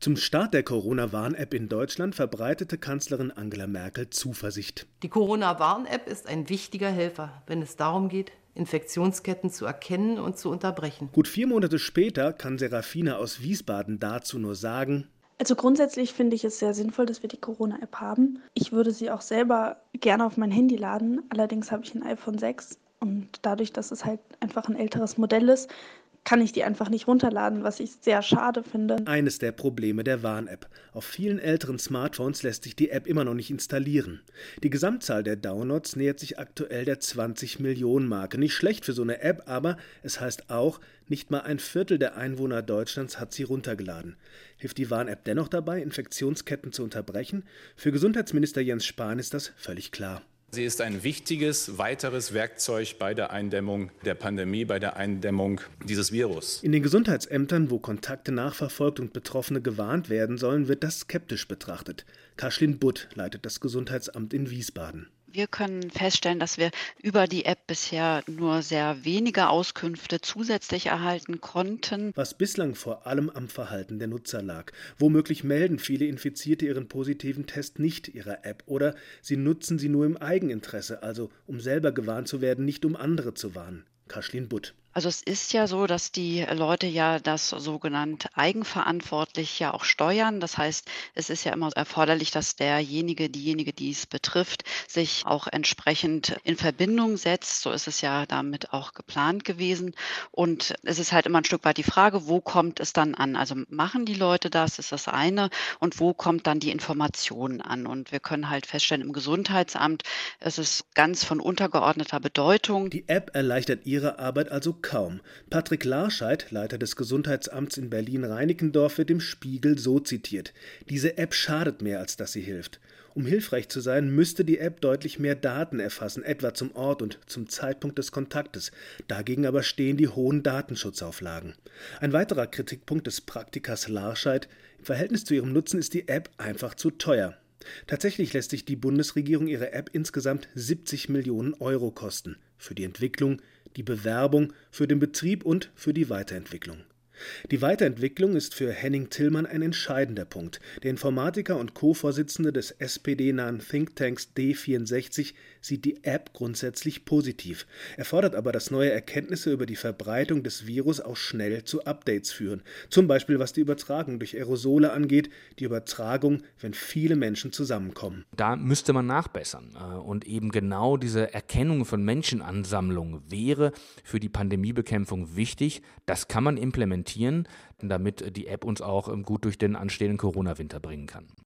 Zum Start der Corona-Warn-App in Deutschland verbreitete Kanzlerin Angela Merkel Zuversicht. Die Corona-Warn-App ist ein wichtiger Helfer, wenn es darum geht, Infektionsketten zu erkennen und zu unterbrechen. Gut vier Monate später kann Serafina aus Wiesbaden dazu nur sagen, also grundsätzlich finde ich es sehr sinnvoll, dass wir die Corona-App haben. Ich würde sie auch selber gerne auf mein Handy laden. Allerdings habe ich ein iPhone 6 und dadurch, dass es halt einfach ein älteres Modell ist, kann ich die einfach nicht runterladen, was ich sehr schade finde. Eines der Probleme der Warn-App. Auf vielen älteren Smartphones lässt sich die App immer noch nicht installieren. Die Gesamtzahl der Downloads nähert sich aktuell der 20 Millionen Marke. Nicht schlecht für so eine App, aber es heißt auch, nicht mal ein Viertel der Einwohner Deutschlands hat sie runtergeladen. Hilft die Warn-App dennoch dabei, Infektionsketten zu unterbrechen? Für Gesundheitsminister Jens Spahn ist das völlig klar. Sie ist ein wichtiges weiteres Werkzeug bei der Eindämmung der Pandemie, bei der Eindämmung dieses Virus. In den Gesundheitsämtern, wo Kontakte nachverfolgt und Betroffene gewarnt werden sollen, wird das skeptisch betrachtet. Kaschlin Butt leitet das Gesundheitsamt in Wiesbaden. Wir können feststellen, dass wir über die App bisher nur sehr wenige Auskünfte zusätzlich erhalten konnten. Was bislang vor allem am Verhalten der Nutzer lag. Womöglich melden viele Infizierte ihren positiven Test nicht ihrer App oder sie nutzen sie nur im Eigeninteresse, also um selber gewarnt zu werden, nicht um andere zu warnen. Kaschlin Butt. Also es ist ja so, dass die Leute ja das sogenannte eigenverantwortlich ja auch steuern. Das heißt, es ist ja immer erforderlich, dass derjenige, diejenige, die es betrifft, sich auch entsprechend in Verbindung setzt. So ist es ja damit auch geplant gewesen. Und es ist halt immer ein Stück weit die Frage, wo kommt es dann an? Also machen die Leute das, ist das eine. Und wo kommt dann die Information an? Und wir können halt feststellen, im Gesundheitsamt ist es ganz von untergeordneter Bedeutung. Die App erleichtert ihre Arbeit also kaum. Patrick Larscheid, Leiter des Gesundheitsamts in Berlin-Reinickendorf, wird im Spiegel so zitiert: Diese App schadet mehr, als dass sie hilft. Um hilfreich zu sein, müsste die App deutlich mehr Daten erfassen, etwa zum Ort und zum Zeitpunkt des Kontaktes. Dagegen aber stehen die hohen Datenschutzauflagen. Ein weiterer Kritikpunkt des Praktikers Larscheid: Im Verhältnis zu ihrem Nutzen ist die App einfach zu teuer. Tatsächlich lässt sich die Bundesregierung ihre App insgesamt 70 Millionen Euro kosten. Für die Entwicklung, die Bewerbung, für den Betrieb und für die Weiterentwicklung. Die Weiterentwicklung ist für Henning Tillmann ein entscheidender Punkt. Der Informatiker und Co-Vorsitzende des SPD-nahen Thinktanks D64 sieht die App grundsätzlich positiv. Er fordert aber, dass neue Erkenntnisse über die Verbreitung des Virus auch schnell zu Updates führen. Zum Beispiel was die Übertragung durch Aerosole angeht, die Übertragung, wenn viele Menschen zusammenkommen. Da müsste man nachbessern. Äh, und eben genau diese Erkennung von Menschenansammlungen wäre für die Pandemiebekämpfung wichtig. Das kann man implementieren, damit die App uns auch ähm, gut durch den anstehenden Corona-Winter bringen kann.